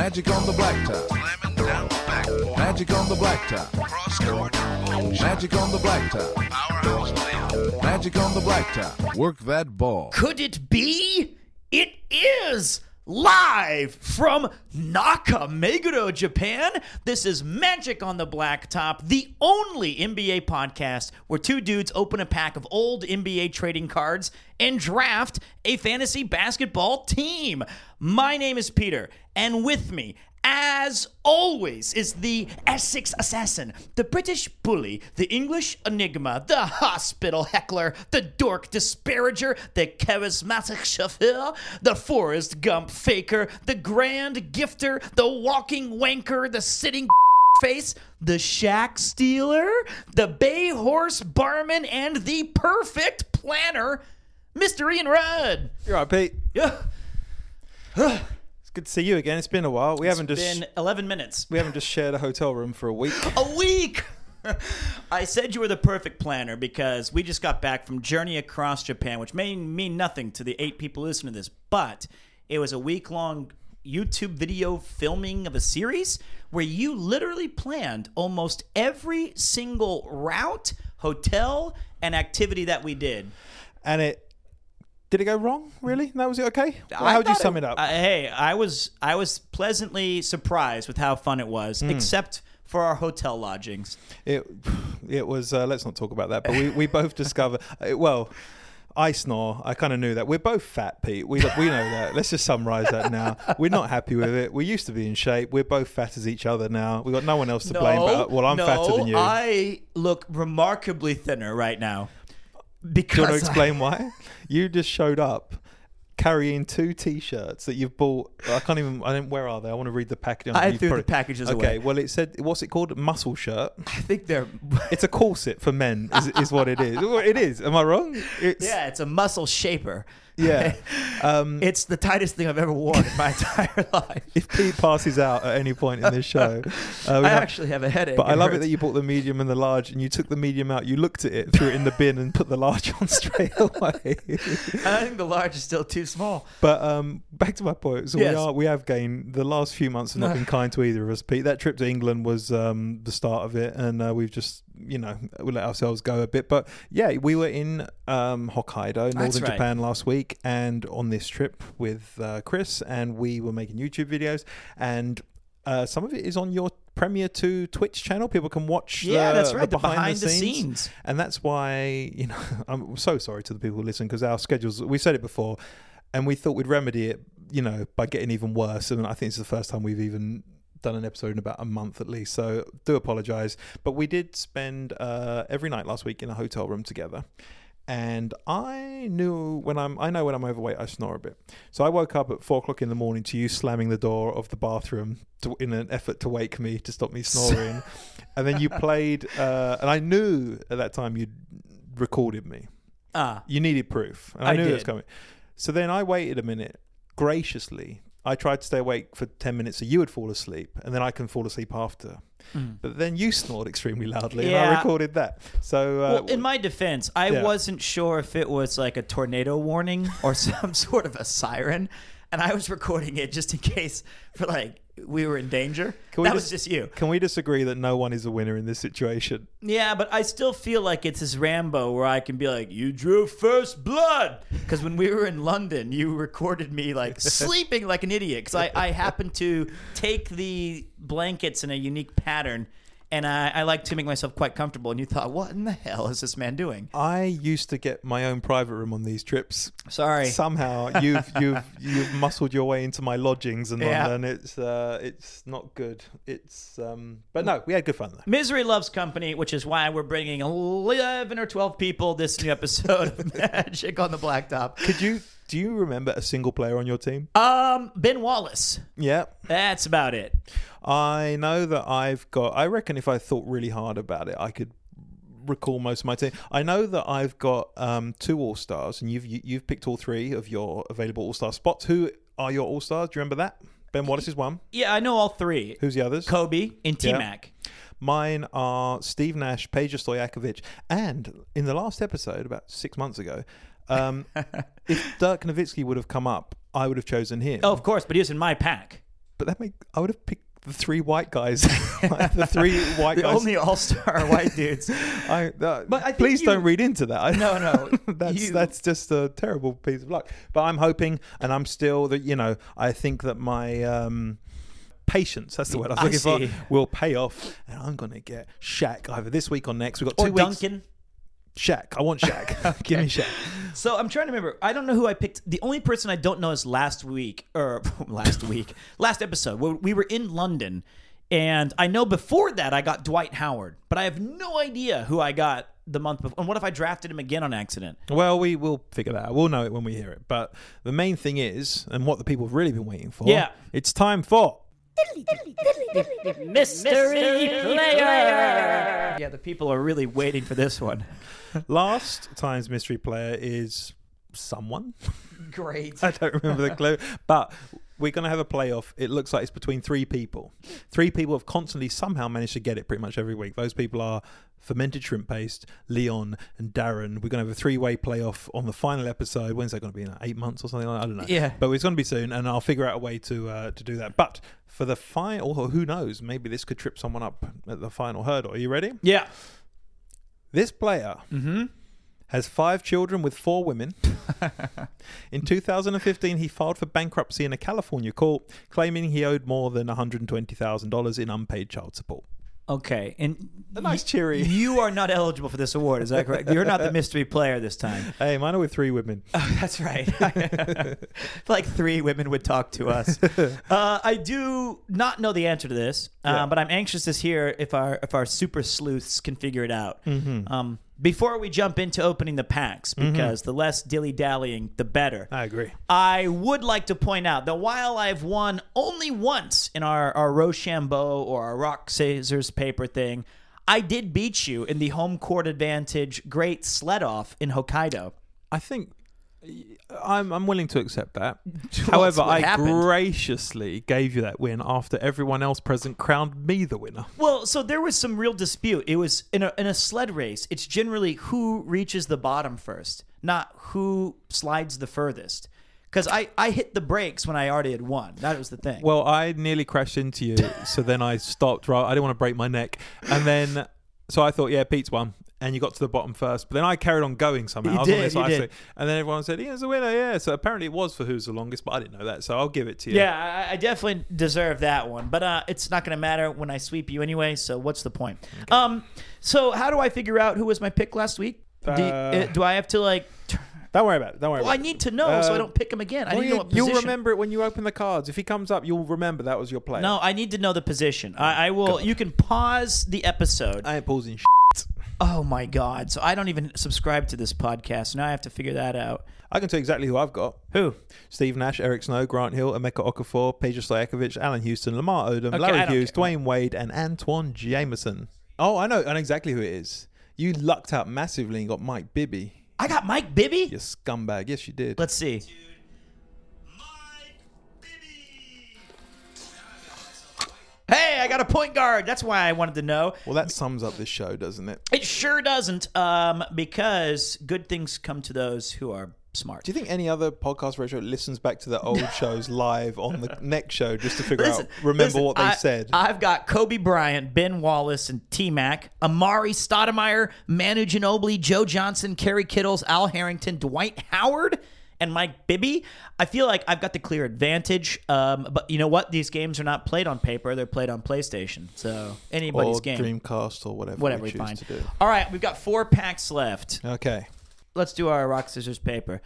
Magic on the blacktop. Slamming down the backboard. Magic on the blacktop. Cross motion. Magic on the blacktop. Powerhouse. Magic on the blacktop. Work that ball. Could it be? It is live from Nakameguro, Japan. This is Magic on the Blacktop, the only NBA podcast where two dudes open a pack of old NBA trading cards and draft a fantasy basketball team. My name is Peter, and with me, as always, is the Essex assassin, the British bully, the English enigma, the hospital heckler, the dork disparager, the charismatic chauffeur, the Forrest Gump faker, the grand gifter, the walking wanker, the sitting face, the shack stealer, the bay horse barman, and the perfect planner, Mr. Ian Rudd. You're right, Pete. Yeah, It's good to see you again. It's been a while. We haven't just been 11 minutes. we haven't just shared a hotel room for a week. a week. I said you were the perfect planner because we just got back from Journey Across Japan, which may mean nothing to the eight people listening to this, but it was a week long YouTube video filming of a series where you literally planned almost every single route, hotel, and activity that we did. And it did it go wrong? Really? No, was it okay? How would you sum it up? uh, hey, I was I was pleasantly surprised with how fun it was, Hmm. except for our hotel lodgings. It it was. Uh, let's not talk about that. But we, we both discovered. Uh, well, I snore. I kind of knew that. We're both fat, Pete. We we know that. Let's just summarize that now. We're not happy with it. We used to be in shape. We're both fat as each other now. We've got no one else to blame. But well, I'm no, fatter than you. I look remarkably thinner right now. Do you want to I- explain why? You just showed up carrying two T-shirts that you've bought. I can't even. I don't. Where are they? I want to read the package. I threw the packages okay, away. well, it said what's it called? Muscle shirt. I think they're. It's a corset for men. Is, is what it is. It is. Am I wrong? It's, yeah, it's a muscle shaper. Yeah. Um, It's the tightest thing I've ever worn in my entire life. if Pete passes out at any point in this show, uh, I might- actually have a headache. But I love it that you bought the medium and the large, and you took the medium out. You looked at it, threw it in the bin, and put the large on straight away. I think the large is still too small. But um, back to my point. So Yes. we are we have gained the last few months have not been kind to either of us. Pete, that trip to England was um, the start of it, and uh, we've just you know we let ourselves go a bit. But yeah, we were in um, Hokkaido, northern right. Japan last week, and on this trip with uh, Chris, and we were making YouTube videos, and uh, some of it is on your Premiere Two Twitch channel. People can watch. Yeah, the, that's right. The The behind, behind the, the scenes. scenes. And that's why, you know, I'm so sorry to the people who listen because our schedules, we said it before, and we thought we'd remedy it, you know, by getting even worse. And I think it's the first time we've even done an episode in about a month at least. So do apologize. But we did spend uh, every night last week in a hotel room together. And I knew when I'm, I know when I'm overweight, I snore a bit. So I woke up at four o'clock in the morning to you slamming the door of the bathroom to, in an effort to wake me to stop me snoring. and then you played, uh, and I knew at that time you'd recorded me. Ah, You needed proof, and I, I knew it was coming. So then I waited a minute. Graciously, I tried to stay awake for ten minutes so you would fall asleep, and then I can fall asleep after. But then you snored extremely loudly, and I Mm. Recorded that. So uh, well, in my defense, I Yeah. wasn't sure if it was like a tornado warning or some sort of a siren, and I was recording it just in case for like we were in danger. Can we that was just- just you. can we disagree that no one is a winner in this situation? Yeah, but I still feel like it's this Rambo where I can be like, "You drew first blood," because when we were in London, you recorded me like sleeping like an idiot because I I happened to take the blankets in a unique pattern, and I, I like to make myself quite comfortable. And you thought, "What in the hell is this man doing?" I used to get my own private room on these trips. Sorry. Somehow you've you've you've muscled your way into my lodgings in Yeah. London. It's uh, it's not good. It's um, but no, we had good fun though. Misery loves company, which is why we're bringing 11 or 12 people this new episode of Magic on the Blacktop. Could you do you remember a single player on your team? Um, Ben Wallace. Yeah. That's about it. I know that I've got. I reckon if I thought really hard about it, I could recall most of my team. I know that I've got um, two All Stars, and you've you, you've picked all three of your available All Star spots. Who are your All Stars? Do you remember that? Ben Wallace is one. Yeah, I know all three. Who's the others? Kobe and T Yeah. Mac. Mine are Steve Nash, Peja Stojakovic, and in the last episode, about six months ago, um, if Dirk Nowitzki would have come up, I would have chosen him. Oh, of course, but he was in my pack. but that make I would have picked the three white guys, Like, the three white The guys. only all star white dudes. I, uh, But I think please you- don't read into that. No, no, that's you- that's just a terrible piece of luck. But I'm hoping, and I'm still that you know, I think that my um, patience, that's the word I was I looking see. for, will pay off, and I'm gonna get Shaq either this week or next. We've got Or two weeks. Duncan. Shaq, I want Shaq. Give me Shaq. So I'm trying to remember. I don't know who I picked. The only person I don't know is last week or last week, last episode. We were in London, and I know before that I got Dwight Howard, but I have no idea who I got the month before. And what if I drafted him again on accident? Well, we will figure that out. We'll know it when we hear it. But the main thing is, and what the people have really been waiting for, Yeah. it's time for. Mystery player. Yeah, the people are really waiting for this one. Last time's mystery player is someone. Great. I don't remember the clue, but we're going to have a playoff. It looks like it's between three people. Three people have constantly somehow managed to get it pretty much every week. Those people are fermented shrimp paste, Leon, and Darren. We're going to have a three-way playoff on the final episode. When's that going to be? In like eight months or something like that? I don't know. Yeah. but it's going to be soon, and I'll figure out a way to uh, to do that. But for the final, or who knows? Maybe this could trip someone up at the final hurdle. Are you ready? Yeah. This player Mm-hmm. has five children with four women. in 2015, he filed for bankruptcy in a California court, claiming he owed more than $120,000 in unpaid child support. Okay, and A nice y- cheery. You are not eligible for this award. Is that correct? You're not the mystery player this time. Hey, mine are with three women. Oh, that's right. like three women would talk to us. Uh, I do not know the answer to this, uh, Yeah. but I'm anxious to hear if our if our super sleuths can figure it out. Mm-hmm. Um, before we jump into opening the packs, mm-hmm. because the less dilly dallying, the better. I agree. I would like to point out that while I've won only once in our, our Rochambeau or our rock, scissors, paper thing, I did beat you in the home court advantage great sled off in Hokkaido. I think I'm, I'm willing to accept that. However, I happened. graciously gave you that win after everyone else present crowned me the winner. Well, so there was some real dispute. It was in a, in a sled race, it's generally who reaches the bottom first, not who slides the furthest. Because I, I hit the brakes when I already had won. That was the thing. Well, I nearly crashed into you, so then I stopped. Right, I didn't want to break my neck, and then so I thought, yeah, Pete's won, and you got to the bottom first. But then I carried on going somehow. You I was on did, this you ice did. thing, and then everyone said, "Ian's the winner." Yeah, so apparently it was for who's the longest, but I didn't know that, so I'll give it to you. Yeah, I, I definitely deserve that one, but uh, it's not going to matter when I sweep you anyway. So what's the point? Um, so how do I figure out who was my pick last week? do, Uh, uh, do I have to like? Don't worry about it. Don't worry. Well, I need to know so I Uh, don't pick him again. I it. need to know Well, what You'll remember it when you open the cards. If he comes up, you'll remember that was your play. No, I need to know the position. I, I will. You can pause the episode. I ain't pausing. Oh my god! So I don't even subscribe to this podcast. Now I have to figure that out. I can tell you exactly who I've got. Who? Steve Nash, Eric Snow, Grant Hill, Emeka Okafor, Pedro Stojakovic, Allan Houston, Lamar Odom, Okay, Larry Hughes, care. Dwyane Wade, and Antawn Jamison. Oh, I know, I know exactly who it is. You lucked out massively and got Mike Bibby. I got Mike Bibby. You scumbag. Yes, you did. Let's see. I got a point guard. That's why I wanted to know. well, that sums up this show, doesn't it? It sure doesn't, um, because good things come to those who are smart. Do you think any other podcast radio listens back to the old shows live on the next show just to figure Listen, out, remember listen, what they I- said? I've got Kobe Bryant, Ben Wallace, and T Mac, Amar'e Stoudemire, Manu Ginobili, Joe Johnson, Kerry Kittles, Al Harrington, Dwight Howard, and Mike Bibby. I feel like I've got the clear advantage. Um, but you know what? These games are not played on paper; they're played on PlayStation. So anybody's or game, Dreamcast or whatever, whatever we we find. to do. All right, we've got four packs left. Okay. Let's do our rock scissors paper.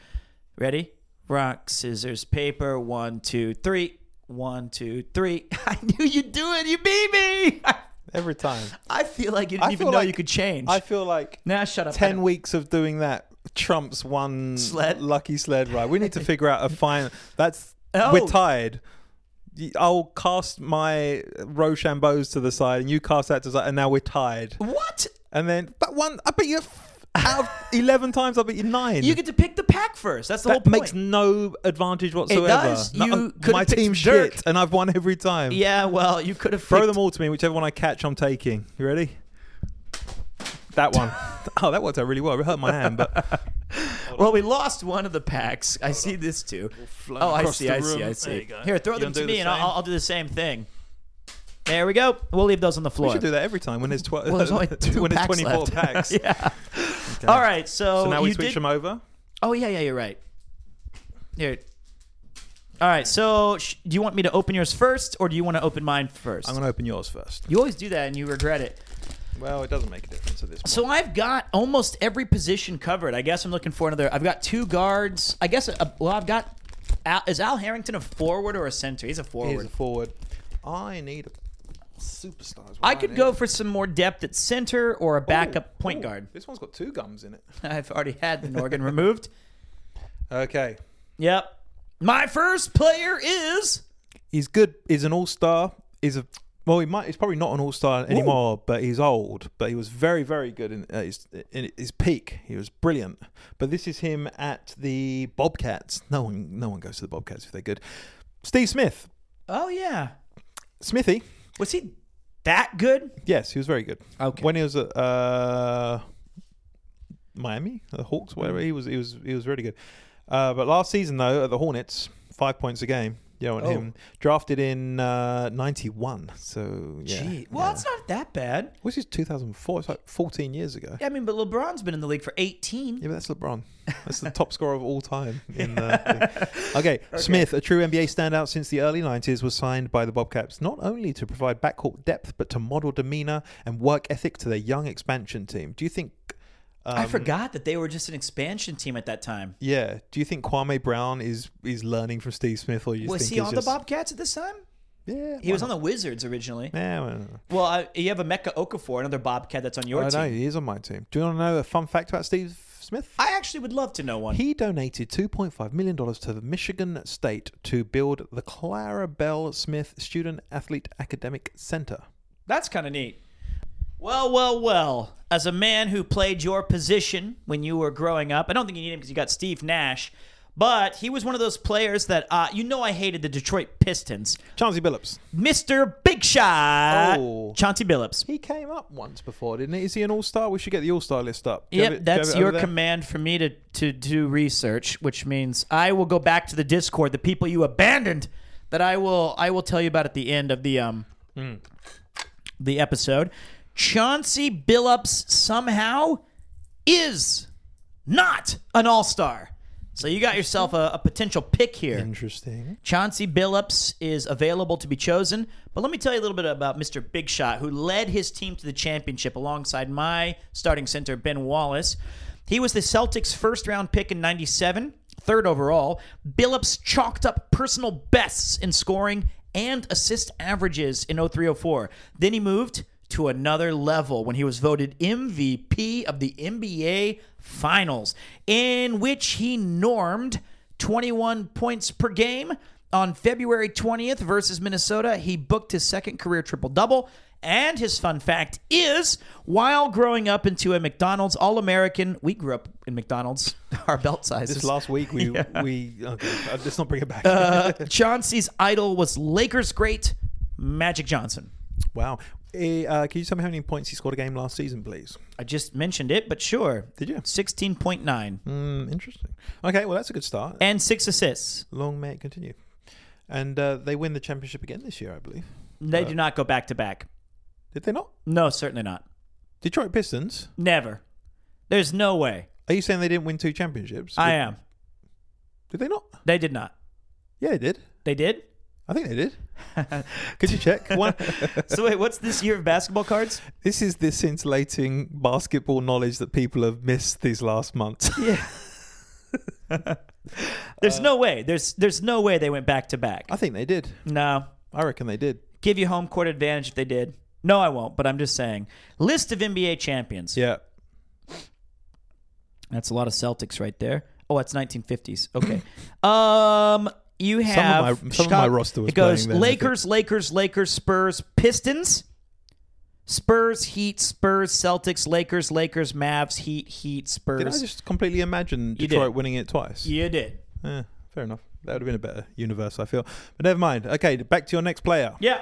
Ready? Rock scissors paper. One two three. One two three. I knew you'd do it. You beat me. Every time. I feel like you didn't even know like- you could change. I feel like nah, shut up. 10 weeks of doing that trumps one Sled? lucky sled ride. We need to figure out a fine. That's Oh. we're tied. I'll cast my Rochambeaus to the side, and you cast that to the side, and now we're tied. What? And then, but one, I bet you out of eleven times, I bet you nine. You get to pick the pack first. That's the whole point. makes no advantage whatsoever. It does. No, You my team's shit, and I've won every time. yeah, well, you could have Throw picked- them all to me. Whichever one I catch, I'm taking. You ready? That one. oh, that worked out really well. It hurt my hand, but Well, we lost one of the packs. I see this too. float Oh, I see, I see. I There see. you go. Here, throw You them wanna to do me, the and I'll, same? I'll do the same thing. There we go. We'll leave those on the floor. We floor. should do that every time when there's, tw- Well, there's only two when there's packs 24 left. packs. yeah. All right. So, So now we you switch did- them over. Oh yeah, yeah, you're right. Here. All right. So, sh- do you want me to open yours first, or do you want to open mine 1st I'm going to open yours first. You always do that, and you regret it. Well, it doesn't make a difference at this point. So I've got almost every position covered. I guess I'm looking for another. I've got two guards. I guess. uh well, I've got. Al, is Al Harrington a forward or a center? He's a forward. Here's a forward. I need a superstar. is what I could need. go for some more depth at center or a backup Ooh, point ooh, guard. This one's got two gums in it. I've already had the Norgan removed. Okay. Yep. My first player is. He's good. He's an all star. He's a well. He might. He's probably not an all star anymore, but he's old. But he was very, very good in, uh, his, in his peak. He was brilliant. But this is him at the Bobcats. No one, no one goes to the Bobcats if they're good. Steve Smith, Oh yeah. Smithy. Was he that good? Yes, he was very good. Okay. When he was at uh, Miami, the Hawks, whatever, Mm. he was, he was, he was really good. Uh, but last season though, at the Hornets, five points a game. Know, and Oh. him drafted in uh, '91. So yeah, Gee. Well, yeah. it's not that bad. This is 2004. It's like 14 years ago. Yeah, I mean, but LeBron's been in the league for 18. Yeah, but that's LeBron. That's the top scorer of all time. In the thing. okay. Smith, a true NBA standout since the early 90s, was signed by the Bobcats not only to provide backcourt depth, but to model demeanor and work ethic to their young expansion team. Do you think? Um, I forgot that they were just an expansion team at that time. Yeah. Do you think Kwame Brown is is learning from Steve Smith, or you Was think he on just, the Bobcats at this time? Yeah. He was on the Wizards originally. Yeah. Well, Well, I, you have a Mecca Okafor, another Bobcat that's on your I know team. he is on my team. Do you want to know a fun fact about Steve Smith? I actually would love to know one. He donated $2.5 million to the Michigan State to build the Clara Bell Smith Student Athlete Academic Center. That's kind of neat. Well, well, well. As a man who played your position when you were growing up, I don't think you need him because you got Steve Nash, but he was one of those players that uh, you know I hated the Detroit Pistons. Chauncey Billups. Mr. Big Shot, Oh. Chauncey Billups. He came up once before, didn't he? Is he an all star? We should get the all star list up. Do Yep, have it- do you that's your there? command for me to, to do research, which means I will go back to the Discord, the people you abandoned, that I will I will tell you about at the end of the um Hmm. the episode. Chauncey Billups somehow is not an all star. So you got yourself a, a potential pick here. Interesting. Chauncey Billups is available to be chosen. But let me tell you a little bit about Mr. Big Shot, who led his team to the championship alongside my starting center, Ben Wallace. He was the Celtics' first round pick in 97, third overall. Billups chalked up personal bests in scoring and assist averages in 0304. Then he moved to another level when he was voted MVP of the NBA Finals, in which he normed 21 points per game. On February 20th versus Minnesota, he booked his second career triple double. And his fun fact is while growing up into a McDonald's All American, we grew up in McDonald's, our belt sizes. This last week, we. we okay, uh, let's not bring it back. uh, Chauncey's idol was Lakers great Magic Johnson. wow. Uh, can you tell me how many points he scored a game last season, please? I just mentioned it, but sure. Did you? 16.9 Mm, interesting. Okay, well, that's a good start. and six assists. Long may it continue. And uh, they win the championship again this year, I believe. They do not go back to back. Did they not? No, certainly not. Detroit Pistons. Never. There's no way. Are you saying they didn't win two championships? I Did- am. Did they not? They did not. Yeah, they did. They did? I think they did. Could you check? One, So wait, what's this year of basketball cards? this is the scintillating basketball knowledge that people have missed these last months. Yeah. There's no way. There's there's no way they went back to back. I think they did. No. I reckon they did. Give you home court advantage if they did. No, I won't, but I'm just saying. List of NBA champions. Yeah. That's a lot of Celtics right there. Oh, that's 1950s. Okay. um, you Some of have my- some of my roster was It goes playing then, I think. Lakers, Lakers, Lakers, Spurs, Pistons, Spurs, Heat, Spurs, Celtics, Lakers, Lakers, Mavs, Heat, Heat, Spurs. Did I just completely imagine You Detroit did. winning it twice? you did. Eh, fair enough. That would have been a better universe, I feel. But never mind. Okay, back to your next player. Yeah.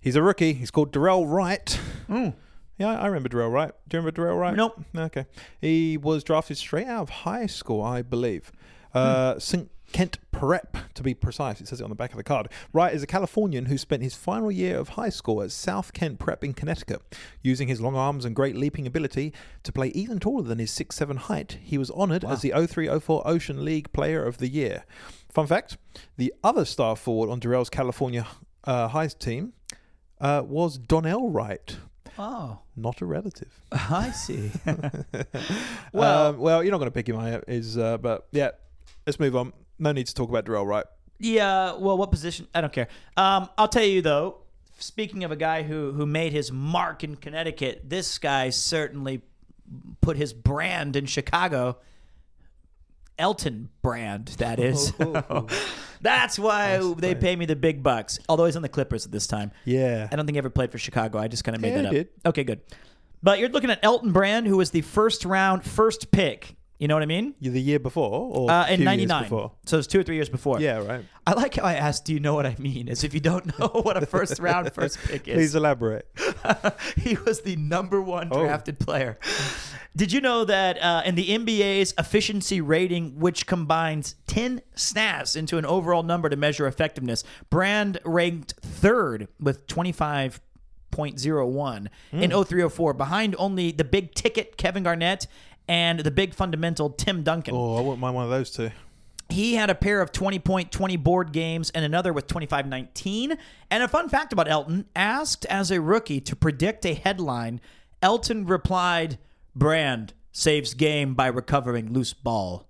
He's a rookie. He's called Dorell Wright. Mm. Yeah, I remember Dorell Wright. Do you remember Dorell Wright? Nope. Okay. He was drafted straight out of high school, I believe. Uh, St. Kent Prep, to be precise. It says it on the back of the card. Wright is a Californian who spent his final year of high school at South Kent Prep in Connecticut. Using his long arms and great leaping ability to play even taller than his 6'7 height, he was honored as the 0304 Ocean League Player of the Year. Fun fact the other star forward on Dorell's California uh, high team uh, was Donnell Wright, Oh, not a relative. I see. well, um, well, you're not going to pick him, I is, uh, but yeah, let's move on. No need to talk about Dorell right? yeah. Well, what position? I don't care. Um, I'll tell you though. Speaking of a guy who who made his mark in Connecticut, this guy certainly put his brand in Chicago. Elton brand, that is. That's why they pay me the big bucks. Although he's on the Clippers at this time. Yeah. I don't think he ever played for Chicago. I just kind of made Yeah, that up. did. Okay, good. But you're looking at Elton Brand, who was the first round, first pick. You know what I mean? The year before or Uh, in '99. before? So it's two or three years before. Yeah, right. I like how I asked, "Do you know what I mean?" As if you don't know what a first round first pick is. Please elaborate. he was the number one Oh. drafted player. Did you know that uh, in the NBA's efficiency rating, which combines 10 stats into an overall number to measure effectiveness, Brand ranked third with 25.01 in 0304, behind only the big ticket Kevin Garnett and the big fundamental Tim Duncan. Oh, I wouldn't mind one of those two. He had a pair of 20 point 20 board games and another with 25 19. And a fun fact about Elton asked as a rookie to predict a headline, Elton replied, Brand saves game by recovering loose ball.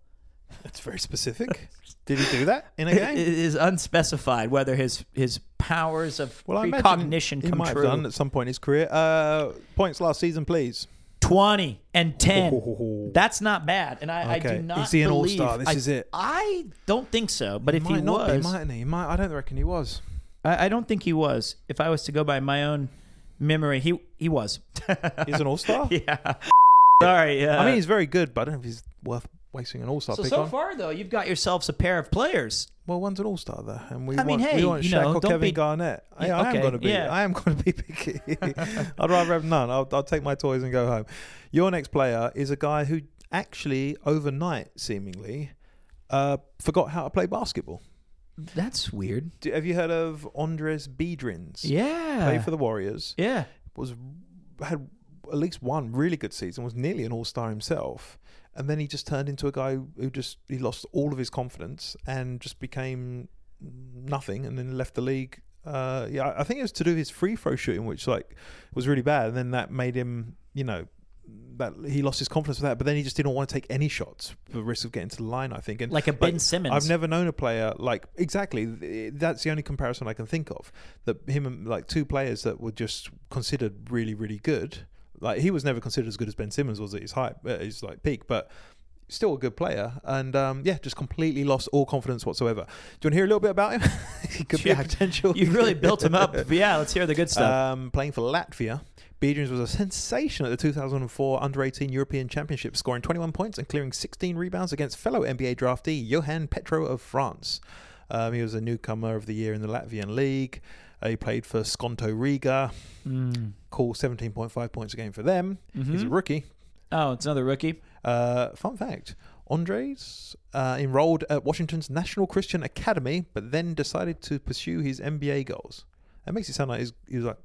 That's very specific. Did he do that in a game? is unspecified whether his his powers of well, I precognition he come might true. have done at some point in his career. Uh, points last season, please. 20 and 10. Oh. That's not bad. And I, I do not Is he an all-star? This I- is it. I don't think so. But if might he not was, be, mightn't he? He might. I don't reckon he was. I, I don't think he was. If I was to go by my own memory, he he was. He's an all-star. yeah. Sorry. Uh, I mean, he's very good, but I don't know if he's worth wasting an all-star so pick so on. far though, you've got yourselves a pair of players. Well, one's an all-star there, and we I mean, want, hey, we want you Shaq know, or Kevin be- Garnett. I, Yeah, I am okay, going to be. yeah. I am going to be picky. I'd rather have none. I'll, I'll take my toys and go home. Your next player is a guy who actually, overnight, seemingly, uh, forgot how to play basketball. That's weird. Do, have you heard of Andris Biedrins? Yeah. Played for the Warriors. yeah. Was had at least one really good season. Was nearly an All Star himself, and then he just turned into a guy who just he lost all of his confidence and just became nothing, and then left the league. Uh, yeah, I think it was to do his free throw shooting, which like was really bad, and then that made him, you know, that he lost his confidence with that. But then he just didn't want to take any shots for the risk of getting to the line. I think, and Like a Ben Simmons. I've never known a player like exactly. That's the only comparison I can think of. That him and like two players that were just considered really, really good. Like he was never considered as good as Ben Simmons was at his height, at his like peak, but still a good player. And um, yeah, just completely lost all confidence whatsoever. Do you want to hear a little bit about him? he could be a potential. You've really built him up. But yeah, let's hear the good stuff. Um, playing for Latvia, Biedrins was a sensation at the 2004 Under 18 European Championship, scoring 21 points and clearing 16 rebounds against fellow NBA draftee Johan Petro of France. Um, he was a newcomer of the year in the Latvian league. He played for Skonto Riga, Mm. cool 17.5 points a game for them. He's a rookie. Oh, it's another rookie. Uh, fun fact Andris uh, enrolled at Washington's National Christian Academy, but then decided to pursue his NBA goals. That makes it sound like he's, he was like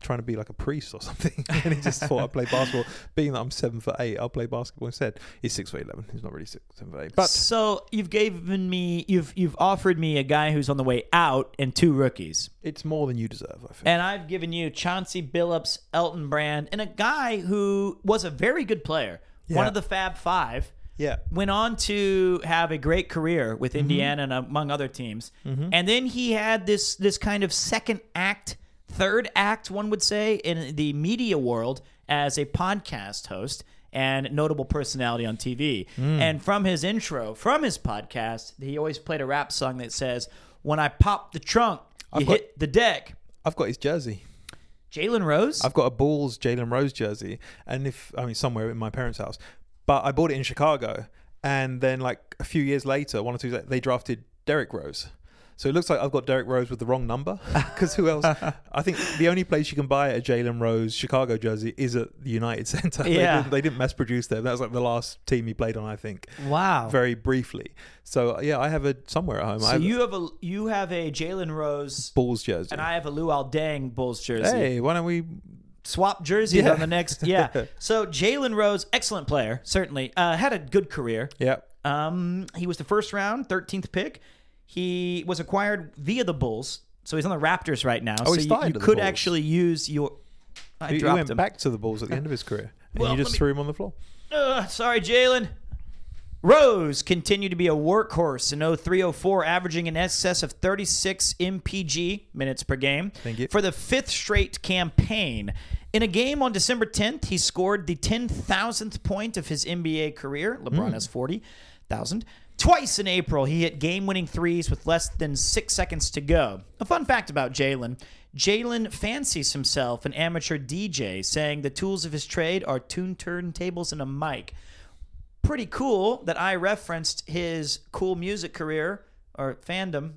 trying to be like a priest or something. and he just thought I'd play basketball. Being that I'm seven foot eight, I'll play basketball instead. He's six foot eleven. He's not really six, seven foot eight. But so you've given me, you've you've offered me a guy who's on the way out and two rookies. it's more than you deserve, I think. And I've given you Chauncey Billups, Elton Brand, and a guy who was a very good player, one of the Fab Five. yeah. Went on to have a great career with mm-hmm. Indiana and among other teams, mm-hmm. and then he had this this kind of second act, third act, one would say, in the media world as a podcast host and notable personality on TV. Hmm. And from his intro, from his podcast, he always played a rap song that says, "When I pop the trunk, you got- hit the deck." I've got his jersey. Jalen Rose. I've got a Bulls Jalen Rose jersey, and if I mean somewhere in my parents' house, but I bought it in Chicago, and then like a few years later, one or two, they drafted Derrick Rose. So it looks like I've got Derrick Rose with the wrong number. Because who else? I think the only place you can buy a Jalen Rose Chicago jersey is at the United Center. They Yeah. didn't, they didn't mass produce them. That was like the last team he played on, I think, Wow. very briefly. So yeah, I have a somewhere at home. I so have you have a you have a Jalen Rose Bulls jersey. and I have a Luol Deng Bulls jersey. hey, why don't we? Swap jerseys Yeah. on the next. Yeah. so Jalen Rose, excellent player, certainly uh, had a good career. Yeah. Um, he was the first round, 13th pick. He was acquired via the Bulls, so he's on the Raptors right now. Oh, so he you, you could Bulls. actually use your. I He, he dropped went him. back to the Bulls at the end of his career, and Well, you just me- threw him on the floor. Ugh, sorry, Jalen. Rose continued to be a workhorse in 0304, averaging an excess of 36 MPG minutes per game Thank you. for the fifth straight campaign. In a game on December 10th, he scored the 10,000th point of his NBA career. LeBron mm. has 40,000. Twice in April, he hit game winning threes with less than six seconds to go. A fun fact about Jalen Jalen fancies himself an amateur DJ, saying the tools of his trade are tune turntables and a mic pretty cool that I referenced his cool music career or fandom,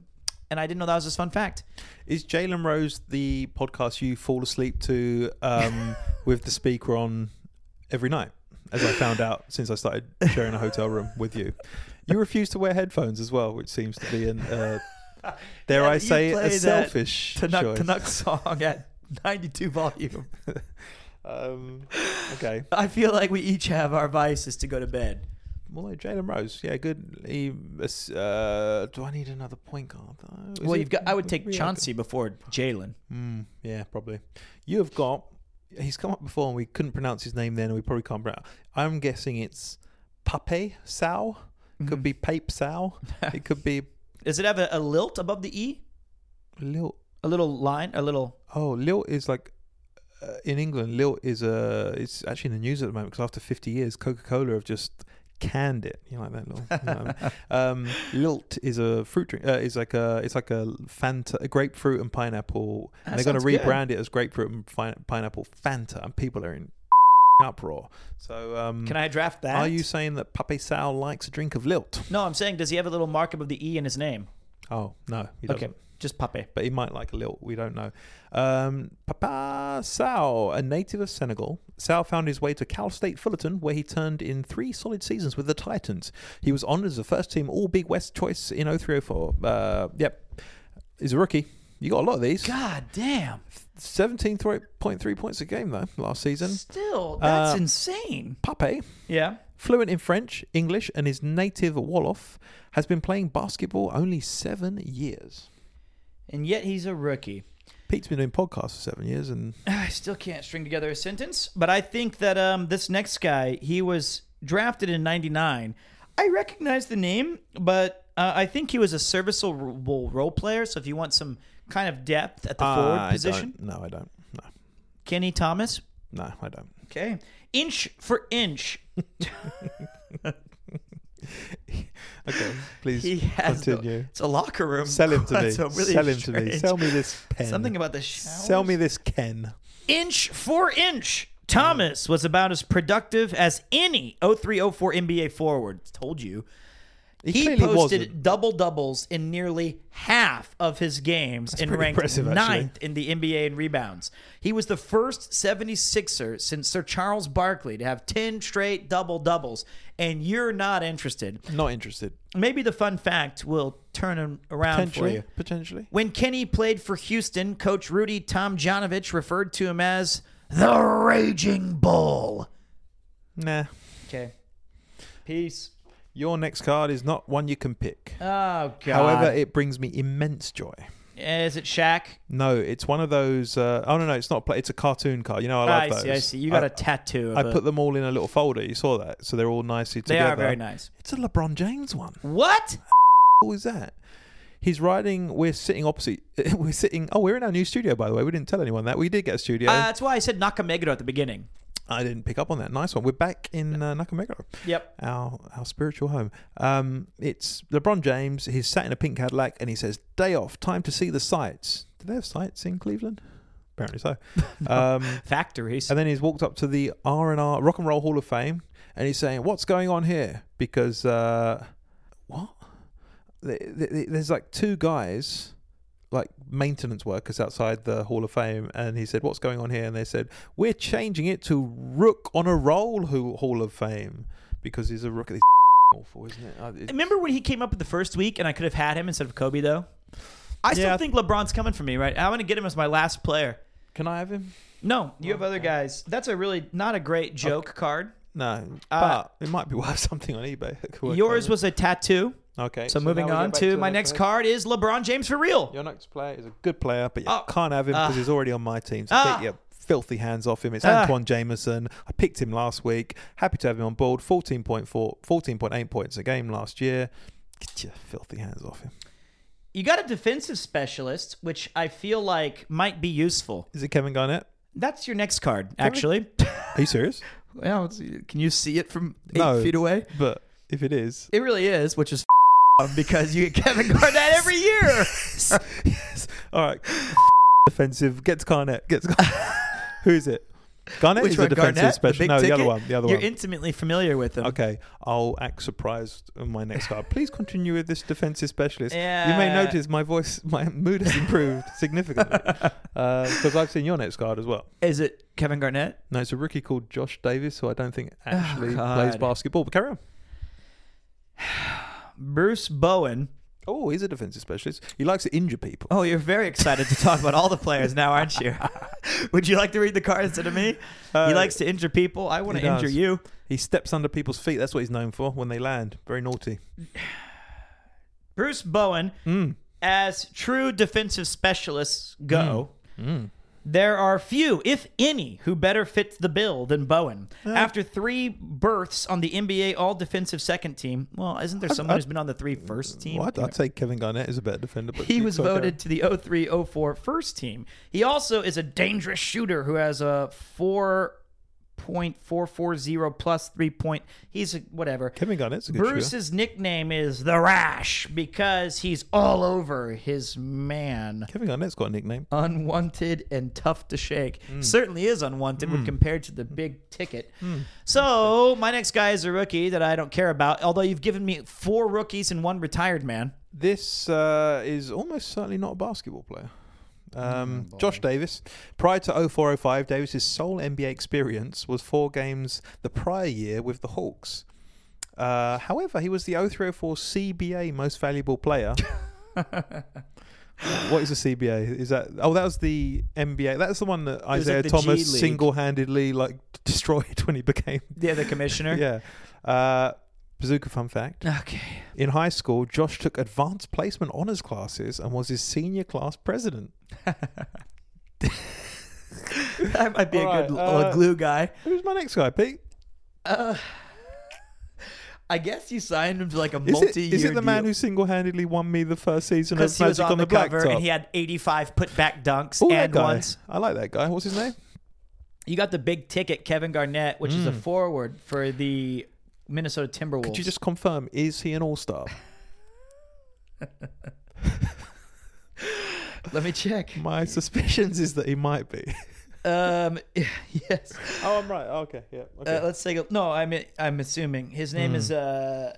and I didn't know that was a fun fact. Is Jalen Rose the podcast you fall asleep to um, with the speaker on every night? As I found out since I started sharing a hotel room with you, you refuse to wear headphones as well, which seems to be an uh, dare I say play a selfish Tanuk choice. Tanuk song at 92 volume. Um, okay, I feel like we each have our vices to go to bed. well, Jalen Rose, yeah, good. He, uh, do I need another point guard? though? Is well, you've got. I would take Chauncey before Jalen. Mm, yeah, probably. You have got. He's come up before, and we couldn't pronounce his name then, and we probably can't pronounce. I'm guessing it's Pape Sow. Could be Pape Sow. it could be Does it have a, a lilt above the e? Lil. A little line, a little. Oh, Lil is like uh, in England. Lil is a. It's actually in the news at the moment because after 50 years, Coca Cola have just canned it. You like that little? you know. um, Lilt is a fruit drink. Uh, is like a. It's like a Fanta, a grapefruit and pineapple. That and they're going to sounds good. rebrand it as grapefruit and fi- pineapple Fanta, and people are in uproar. So, um, Can I draft that? Are you saying that Pape Sal likes a drink of Lilt? No, I'm saying, does he have a little mark of the e in his name? Oh no, he doesn't. Okay, just Pape. but he might like a little. We don't know. Um, Papa Sow, a native of Senegal, Sow found his way to Cal State Fullerton, where he turned in three solid seasons with the Titans. He was honoured as a first team All Big West choice in 0304. Uh, yep, he's a rookie. You got a lot of these. God damn. 17.3 points a game though last season. Still, that's Uh, insane. Pape, Yeah. fluent in French, English, and his native Wolof, has been playing basketball only seven years. And yet he's a rookie. Pete's been doing podcasts for seven years, and I still can't string together a sentence, but I think that um, this next guy, he was drafted in 99. I recognize the name, but uh, I think he was a serviceable role player. So if you want some kind of depth at the uh, forward I position, don't. No, I don't. No, Kenny Thomas. no, I don't. Okay. Inch for inch. Okay, please He has no- continue. it's a locker room. Sell him to me. so really Sell him to me. strange. Sell me this pen. Something about the shower. Sell me this Ken. inch for inch. Thomas was about as productive as any 0304 NBA forward. Told you. He, He, posted wasn't. double doubles in nearly half of his games and ranked ninth in the NBA in rebounds. He was the first 76er since Sir Charles Barkley to have 10 straight double doubles, and you're not interested. Not interested. Maybe the fun fact will turn him around for Potentially. you. Potentially. When Kenny played for Houston, Coach Rudy Tomjanovich referred to him as the Raging Bull. Nah. Okay. Peace. Your next card is not one you can pick. Oh, God. However, it brings me immense joy. is it Shaq? No, it's one of those. Uh, oh no, no, it's not. a Play, it's a cartoon card. You know, I love I those. see, I see. You got I- a tattoo. Of I a- put them all in a little folder. You saw that, so they're all nicely They together. are very nice. It's a LeBron James one. What? What was that? He's riding. We're sitting opposite. We're sitting. Oh, we're in our new studio, by the way. We didn't tell anyone that. We did get a studio. Uh, that's why I said Nakameguro at the beginning. I didn't pick up on that. Nice one. We're back in uh, Nakameguro, Yep. our our spiritual home. Um, it's LeBron James. He's sat in a pink Cadillac, and he says, "Day off, time to see the sights." Do they have sights in Cleveland? Apparently so. Um, Factories. and then he's walked up to the R and R Rock and Roll Hall of Fame, and he's saying, "What's going on here?" Because uh, what? Th- th- there's like two guys, like maintenance workers outside the Hall of Fame, and he said, "What's going on here?" And they said, "We're changing it to Rook on a Roll Who Hall of Fame because he's a rook." It's awful, isn't it? Uh, Remember when he came up in the first week and I could have had him instead of Kobe though? I still think LeBron's coming for me, right? I'm going to get him as my last player. Can I have him? No, you have other guys. That's a really not a great joke card. No, Uh, but it might be worth something on eBay. It could work Yours was a tattoo. Okay. So, now moving on back to my next player. card is LeBron James for real. Your next player is a good player, but you Oh. can't have him because Ah. he's already on my team. So Ah. get your filthy hands off him. It's Ah. Antawn Jamison. I picked him last week. Happy to have him on board. 14.4, 14.8 points a game last year. Get your filthy hands off him. You got a defensive specialist, which I feel like might be useful. Is it Kevin Garnett? That's your next card, actually. Are you serious? well, can you see it from eight No. feet away? but if it is, It really is, which is because you get Kevin Garnett every year. yes. All right. defensive. gets Garnett. Gets Garnett. Who is it? Garnett Which is one, a defensive Garnett? The special. big No, the other one. The other You're one. intimately familiar with him. Okay, I'll act surprised on my next card. Please continue with this defensive specialist. Yeah. You may notice my voice, my mood has improved significantly uh, because I've seen your next card as well. Is it Kevin Garnett? No, it's a rookie called Josh Davis, who I don't think oh, actually God. plays basketball. But carry on. Bruce Bowen. Oh, he's a defensive specialist. He likes to injure people. Oh, you're very excited to talk about all the players now, aren't you? Would you like to read the card instead of me? Uh, he likes to injure people. I want to injure you. He steps under people's feet. That's what he's known for when they land. Very naughty. Bruce Bowen, Mm. as true defensive specialists go, Mm. There are few, if any, who better fit the bill than Bowen. Uh. After three berths on the NBA All Defensive Second Team, well, isn't there someone I'd- who's been on the three first team? Well, I'd, say Kevin Garnett is a better defender, but He was voted to the 03 04 first team. He also is a dangerous shooter who has a 4.440 plus three point. He's a, whatever. Kevin Garnett's a good shooter. Bruce's nickname is the Rash because he's all over his man. Kevin Garnett's got a nickname. Unwanted and tough to shake. Hmm. Certainly is unwanted when compared to the big ticket. So, my next guy is a rookie that I don't care about, although you've given me four rookies and one retired man. This uh, is almost certainly not a basketball player. Um, Josh Davis. Prior to 0405, Davis's sole NBA experience was four games the prior year with the Hawks. Uh, however, he was the 0304 CBA most valuable player. what is a CBA? Is that oh that was the NBA. That's the one that Isaiah like Thomas single-handedly like destroyed when he became Yeah, the commissioner. yeah. Uh, Bazooka fun fact. Okay. In high school, Josh took advanced placement honors classes and was his senior class president. That might be a All good right, uh, uh, glue guy. Who's my next guy, Pete? Uh, I guess you signed him to like a Is multi-year is it the man deal. who single-handedly won me the first season of because he was Magic on, on the, the, cover and he had 85 put-back dunks Ooh, and ones. I like that guy. What's his name? You got the big ticket, Kevin Garnett, which is a forward for the Minnesota Timberwolves. Mm. Could you just confirm? Is he an All-Star? let me check? My suspicions is that he might be. Um, yes. oh, I'm right. Okay, yeah. Okay. Uh, let's take a no. I'm I'm assuming his name is uh.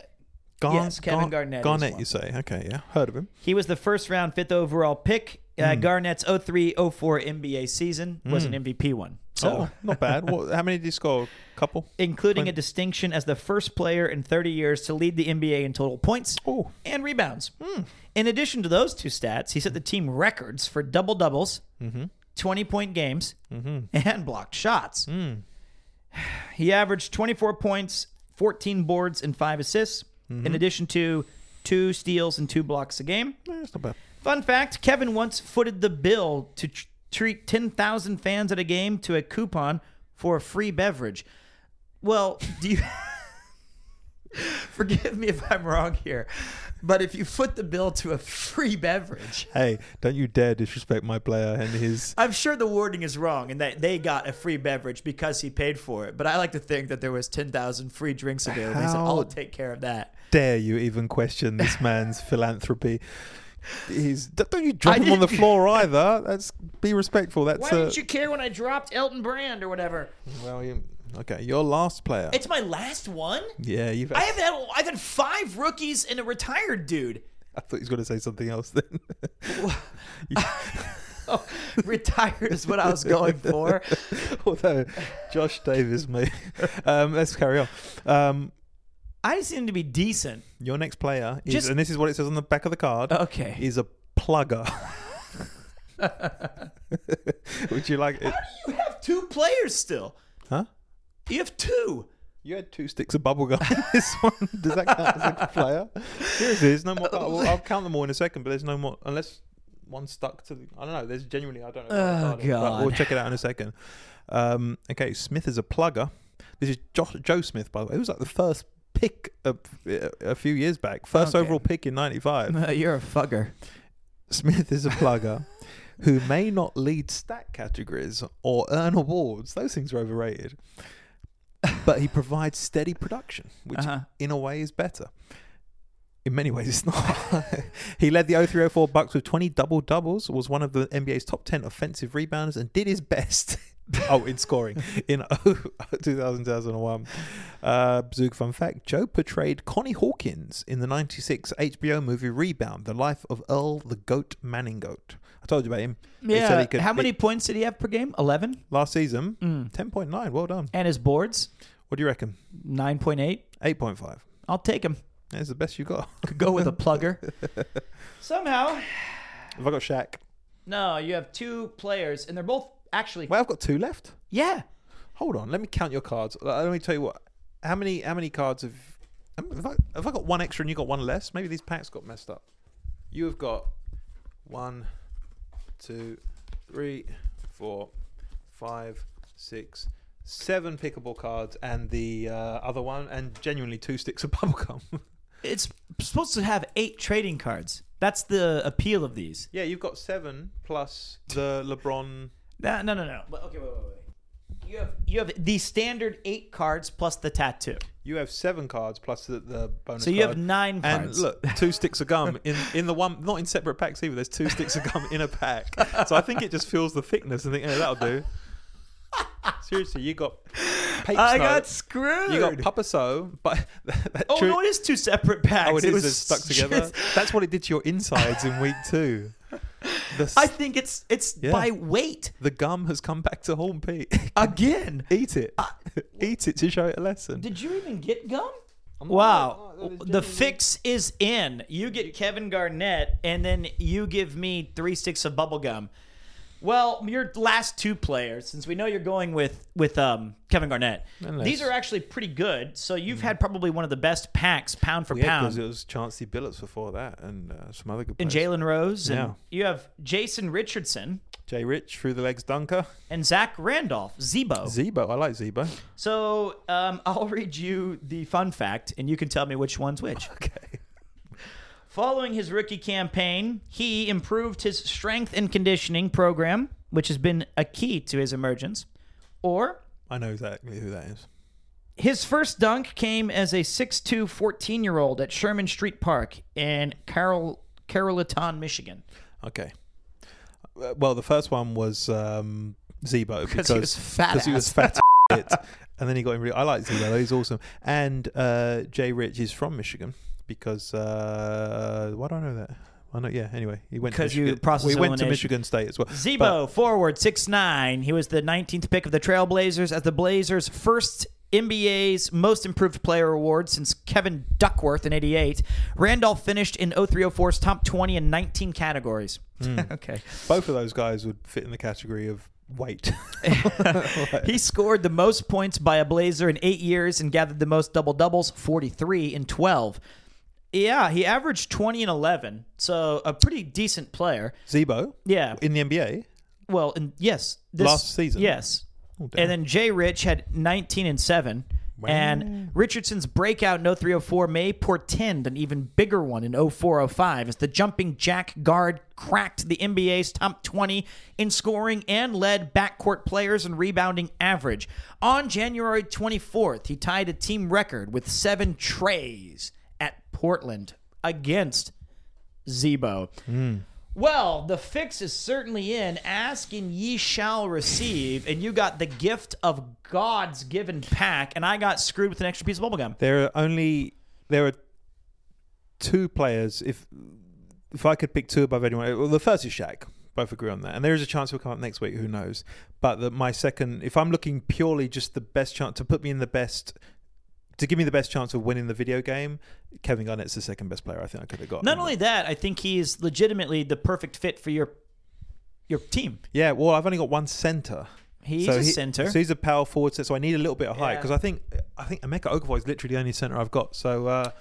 Garn- yes, Kevin Garn- Garnett Garnett, you say? Okay, yeah. Heard of him. He was the first round fifth overall pick. Hmm. Uh, Garnett's 03 04 NBA season was an MVP one. So, oh, not bad. what, how many did he score? A Couple. including a distinction as the first player in 30 years to lead the NBA in total points Oh, and rebounds. Hmm. In addition to those two stats, he set the team records for double doubles, Mm-hmm. 20 point games, and blocked shots. He averaged 24 points, 14 boards, and 5 assists, in addition to two steals and two blocks a game. eh, that's not bad. Fun fact Kevin once footed the bill to treat 10,000 fans at a game to a coupon for a free beverage. Well, do you. Forgive me if I'm wrong here, but if you foot the bill to a free beverage, Hey, don't you dare disrespect my player and his. I'm sure the wording is wrong and that they got a free beverage because he paid for it. But I like to think that there was 10,000 free drinks available. He said, How- I'll take care of that. dare you even question this man's philanthropy? He's don't you drop I him on the floor either. That's be respectful. That's Why uh, didn't you care when I dropped Elton Brand or whatever? well, you, okay. Your last player. It's my last one? yeah, you've. I have had I've had five rookies and a retired dude. I thought he was going to say something else then. Oh, retired is what I was going for. Although Josh Davis, mate. Um, let's carry on. Um, I seem to be decent. your next player is, Just- and this is what it says on the back of the card, Okay. is a plugger. Would you like it? You have two players still. Huh? You have two. You had two sticks of bubblegum in this one. Does that count as a player? Seriously, there's no more. I'll, I'll count them all in a second, but there's no more unless one stuck to the. I don't know. There's genuinely I don't know. Oh, what the card is, but We'll God. check it out in a second. Um, okay, Smith is a plugger. This is Josh, Joe Smith, by the way. It was like the first pick a, a few years back. First Okay. overall pick in '95. Uh, you're a fugger. Smith is a plugger who may not lead stat categories or earn awards. Those things are overrated. But he provides steady production, which Uh-huh. in a way is better. In many ways, it's not. he led the 0304 Bucks with 20 double doubles, was one of the NBA's top 10 offensive rebounders, and did his best. Oh, in scoring in 2000 2001. Uh, Zook fun fact: Joe portrayed Connie Hawkins in the '96 HBO movie Rebound: The Life of Earl the Goat Manigault. I told you about him. Yeah. he could- How many he- points did he have per game? 11? last season? Mm. 10.9. Well done. And his boards? What do you reckon? 9.8. 8.5. I'll take him. That's the best you got. Could go with a plugger. Somehow. Have I got Shaq? No, you have two players, and they're both actually. Well, I've got two left. Yeah. Hold on, let me count your cards. Uh, Let me tell you what. How many? How many cards have? um, Have I, have I got one extra and you got one less? Maybe these packs got messed up. You have got one, two, three, four, five, six, seven pickable cards, and the uh, other one, and genuinely two sticks of bubblegum. It's supposed to have eight trading cards. That's the appeal of these. yeah, you've got seven plus the LeBron. No, no, no, no. But okay, wait, wait, wait. You have you have the standard eight cards plus the tattoo. You have seven cards plus the, the bonus. So you have card. nine And look, two sticks of gum in in the one, not in separate packs either. There's two sticks of gum in a pack. So I think it just feels the thickness and think, yeah, that'll do. Seriously, you got Pape I Snow, got screwed. you got Papa So, but that oh true- no, it is two separate packs. oh, it is was stuck together. That's what it did to your insides in week two. The, s- I think it's it's Yeah. by weight the gum has come back to haunt Pete. again. Eat it. Uh, Eat it to show it a lesson. Did you even get gum? not- Wow. no, that is the fix is in. You get Kevin Garnett, and then you give me three sticks of bubble gum. Well, your last two players, since we know you're going with with um, Kevin Garnett, Unless- these are actually pretty good. So you've had probably one of the best packs pound for Yeah, because pound. it was Chauncey Billups before that, and uh, some other good And players. Jalen Rose, and Yeah. you have Jason Richardson Jay Rich through the legs dunker. and Zach Randolph, Zebo. Zebo, I like Zebo. so um, I'll read you the fun fact, and you can tell me which one's which. Okay. Following his rookie campaign, he improved his strength and conditioning program, which has been a key to his emergence. Or I know exactly who that is. his first dunk came as a 6'2 14 year old at Sherman Street Park in Carroll, Carrollton, Michigan. Okay. Uh, Well, the first one was um, Zebo because he was fat because he was ass. fat. as shit. and then he got him. Really, I like Zebo. He's awesome. And uh, Jay Rich is from Michigan because uh, why do I know that? I know. Yeah. Anyway, he went Because to you Michigan. process we went to elimination. Michigan State as well. Zebo, forward, six nine. He was the 19th pick of the Trailblazers as the Blazers' first NBA's Most Improved Player award since Kevin Duckworth in 88. Randolph finished in 0304's top 20 in 19 categories. okay. Both of those guys would fit in the category of weight. He scored the most points by a Blazer in eight years and gathered the most double doubles, 43 in 12. Yeah, he averaged 20 and 11, so a pretty decent player. Zebo Yeah. in the NBA. Well, and yes, this, Last season? Yes, Oh, and then Jay Rich had 19 and seven, and Richardson's breakout in 0304 may portend an even bigger one in 0405 as the jumping jack guard cracked the NBA's top 20 in scoring and led backcourt players in rebounding average. On January 24th, he tied a team record with seven trays at Portland against Zebo. Hmm. Well, the fix is certainly in. Ask and ye shall receive. And you got the gift of God's given pack, and I got screwed with an extra piece of bubblegum. There are only there are two players. If if I could pick two above anyone, well, the first is Shaq. Both agree on that, and there is a chance he'll come up next week. Who knows? But the, my second, if I'm looking purely just the best chance to put me in the best, to give me the best chance of winning the video game, Kevin Garnett's the second best player I think I could have got. Not only that, I think he's legitimately the perfect fit for your your team. yeah, well, I've only got one center. He's So a he- center. So he's a power forward, so I need a little bit of height Yeah. because I think I think Emeka Okafor is literally the only center I've got. So uh,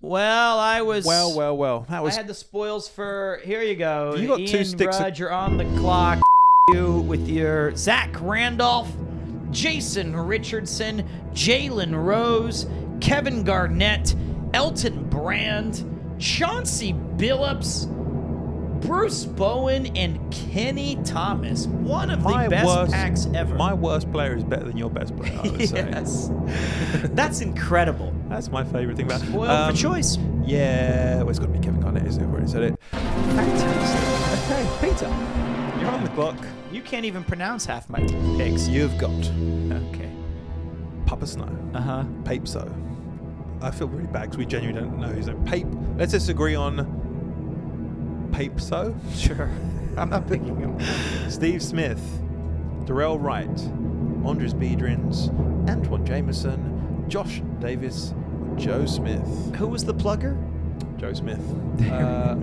well, I was well, well, well, that was. I had the spoils for. Here you go. You got Ian two sticks of- you're on the clock. You with your Zach Randolph, Jason Richardson, Jalen Rose, Kevin Garnett, Elton Brand, Chauncey Billups, Bruce Bowen, and Kenny Thomas. One of my the best worst packs ever. My worst player is better than your best player. I would say. yes, that's incredible. That's my favorite thing about Spoiled Um, for choice. Yeah, well, it's got to be Kevin Garnett, is it? I've already said it. Fantastic. Okay, Peter, you're on the clock. You can't even pronounce half my picks. You've got Okay. Papa Snow, Uh huh. Pape So. I feel really bad because we genuinely don't know his name. Pape. Let's just agree on Pape So. Sure. I'm not picking him. Steve Smith, Dorell Wright, Andris Biedrins, Antawn Jamison, Josh Davis, Joe Smith. Who was the plugger? Joe Smith. Uh,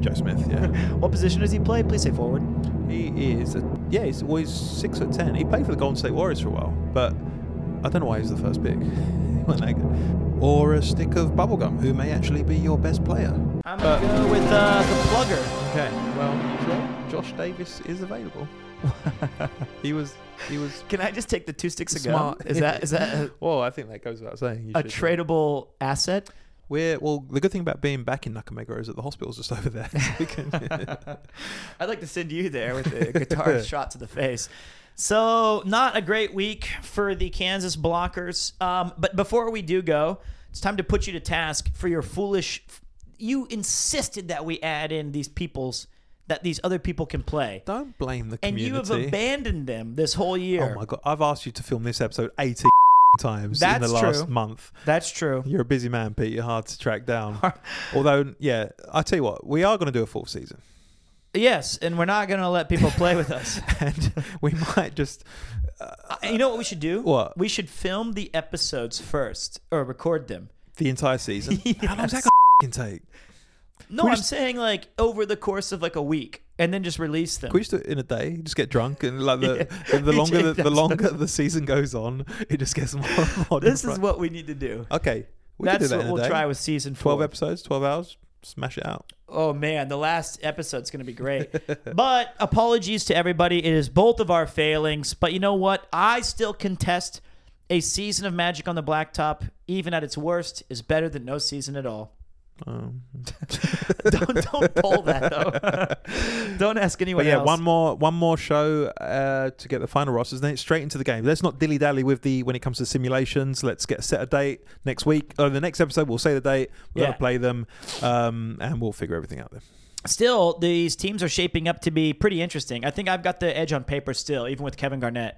Joe Smith, yeah. What position does he play? Please say forward. He is, a, yeah, he's always six foot ten. He played for the Golden State Warriors for a while, but I don't know why he's the first pick. He wasn't that good. Or a stick of bubblegum, who may actually be your best player. I'm But- gonna go with uh, the plugger. Okay, well, Jo- Josh Davis is available. he was, he was. Can I just take the two sticks of gum? Is that is that a, Well, I think that goes without saying. You a tradable asset? We're well. The good thing about being back in Nakamega is that the hospital's just over there. I'd like to send you there with a guitar shot to the face. So, not a great week for the Kansas Blockers. Um, but before we do go, it's time to put you to task for your foolish. You insisted that we add in these people's that these other people can play, Don't blame the community. and you have abandoned them this whole year. Oh my god! I've asked you to film this episode eighty times in the last true. month. That's true. You're a busy man, Pete. You're hard to track down. Although, yeah, I tell you what, we are going to do a full season, Yes, and we're not going to let people play with us. and we might just. Uh, you know what we should do? What? We should film the episodes first or record them. The entire season. How long's that going to take? No, We I'm just- saying like over the course of like a week and then just release them. Can we just do it in a day? Just get drunk and like the Yeah. the longer the, the longer the season goes on, it just gets more. more this is what we need to do. Okay, we that's that what we'll day. try with season four. Twelve episodes, twelve hours. Smash it out. Oh man, the last episode's going to be great. but apologies to everybody. It is both of our failings. But you know what? I still contest a season of Magic on the Blacktop, even at its worst, is better than no season at all. Um, don't don't pull that though. don't ask anyone But yeah, else. one more one more show uh, to get the final rosters. Then it's straight into the game. Let's not dilly dally with the when it comes to simulations. Let's get set a date next week. Or the next episode, we'll say the date. We're Yeah. Gonna play them, um, and we'll figure everything out then. Still, these teams are shaping up to be pretty interesting. I think I've got the edge on paper still, even with Kevin Garnett.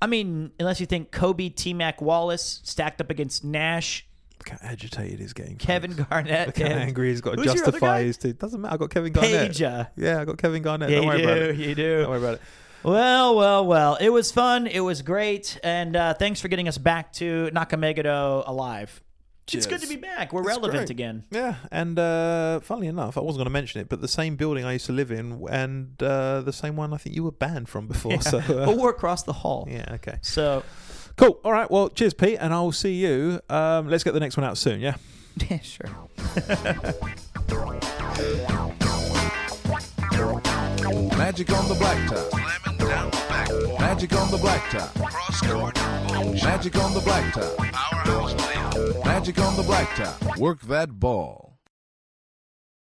I mean, unless you think Kobe, T Mac Wallace stacked up against Nash, Look how agitated he's getting. Kevin folks. Garnett, Look how and angry he's got to Who's your other justify guy? his team. Doesn't matter. I got Kevin Garnett. Peja. Yeah, I got Kevin Garnett. Yeah, Don't worry you about do, it. you do. Don't worry about it. Well, well, well. It was fun. It was great. And uh, thanks for getting us back to Nakamegado alive. It's good to Cheers. be back. We're It's relevant great. again. Yeah, and uh, funnily enough, I wasn't going to mention it, but the same building I used to live in, and uh, the same one I think you were banned from before. So, uh, but we're across the hall. yeah, okay, So, cool. All right, well, cheers, Pete, and I will see you. Um, let's get the next one out soon. Yeah. yeah, sure. Magic on the blacktop. Slamming down the backboard. Magic on the blacktop. Cross court boom shot. Magic on the blacktop. Powerhouse layup. Magic on the blacktop. Work that ball.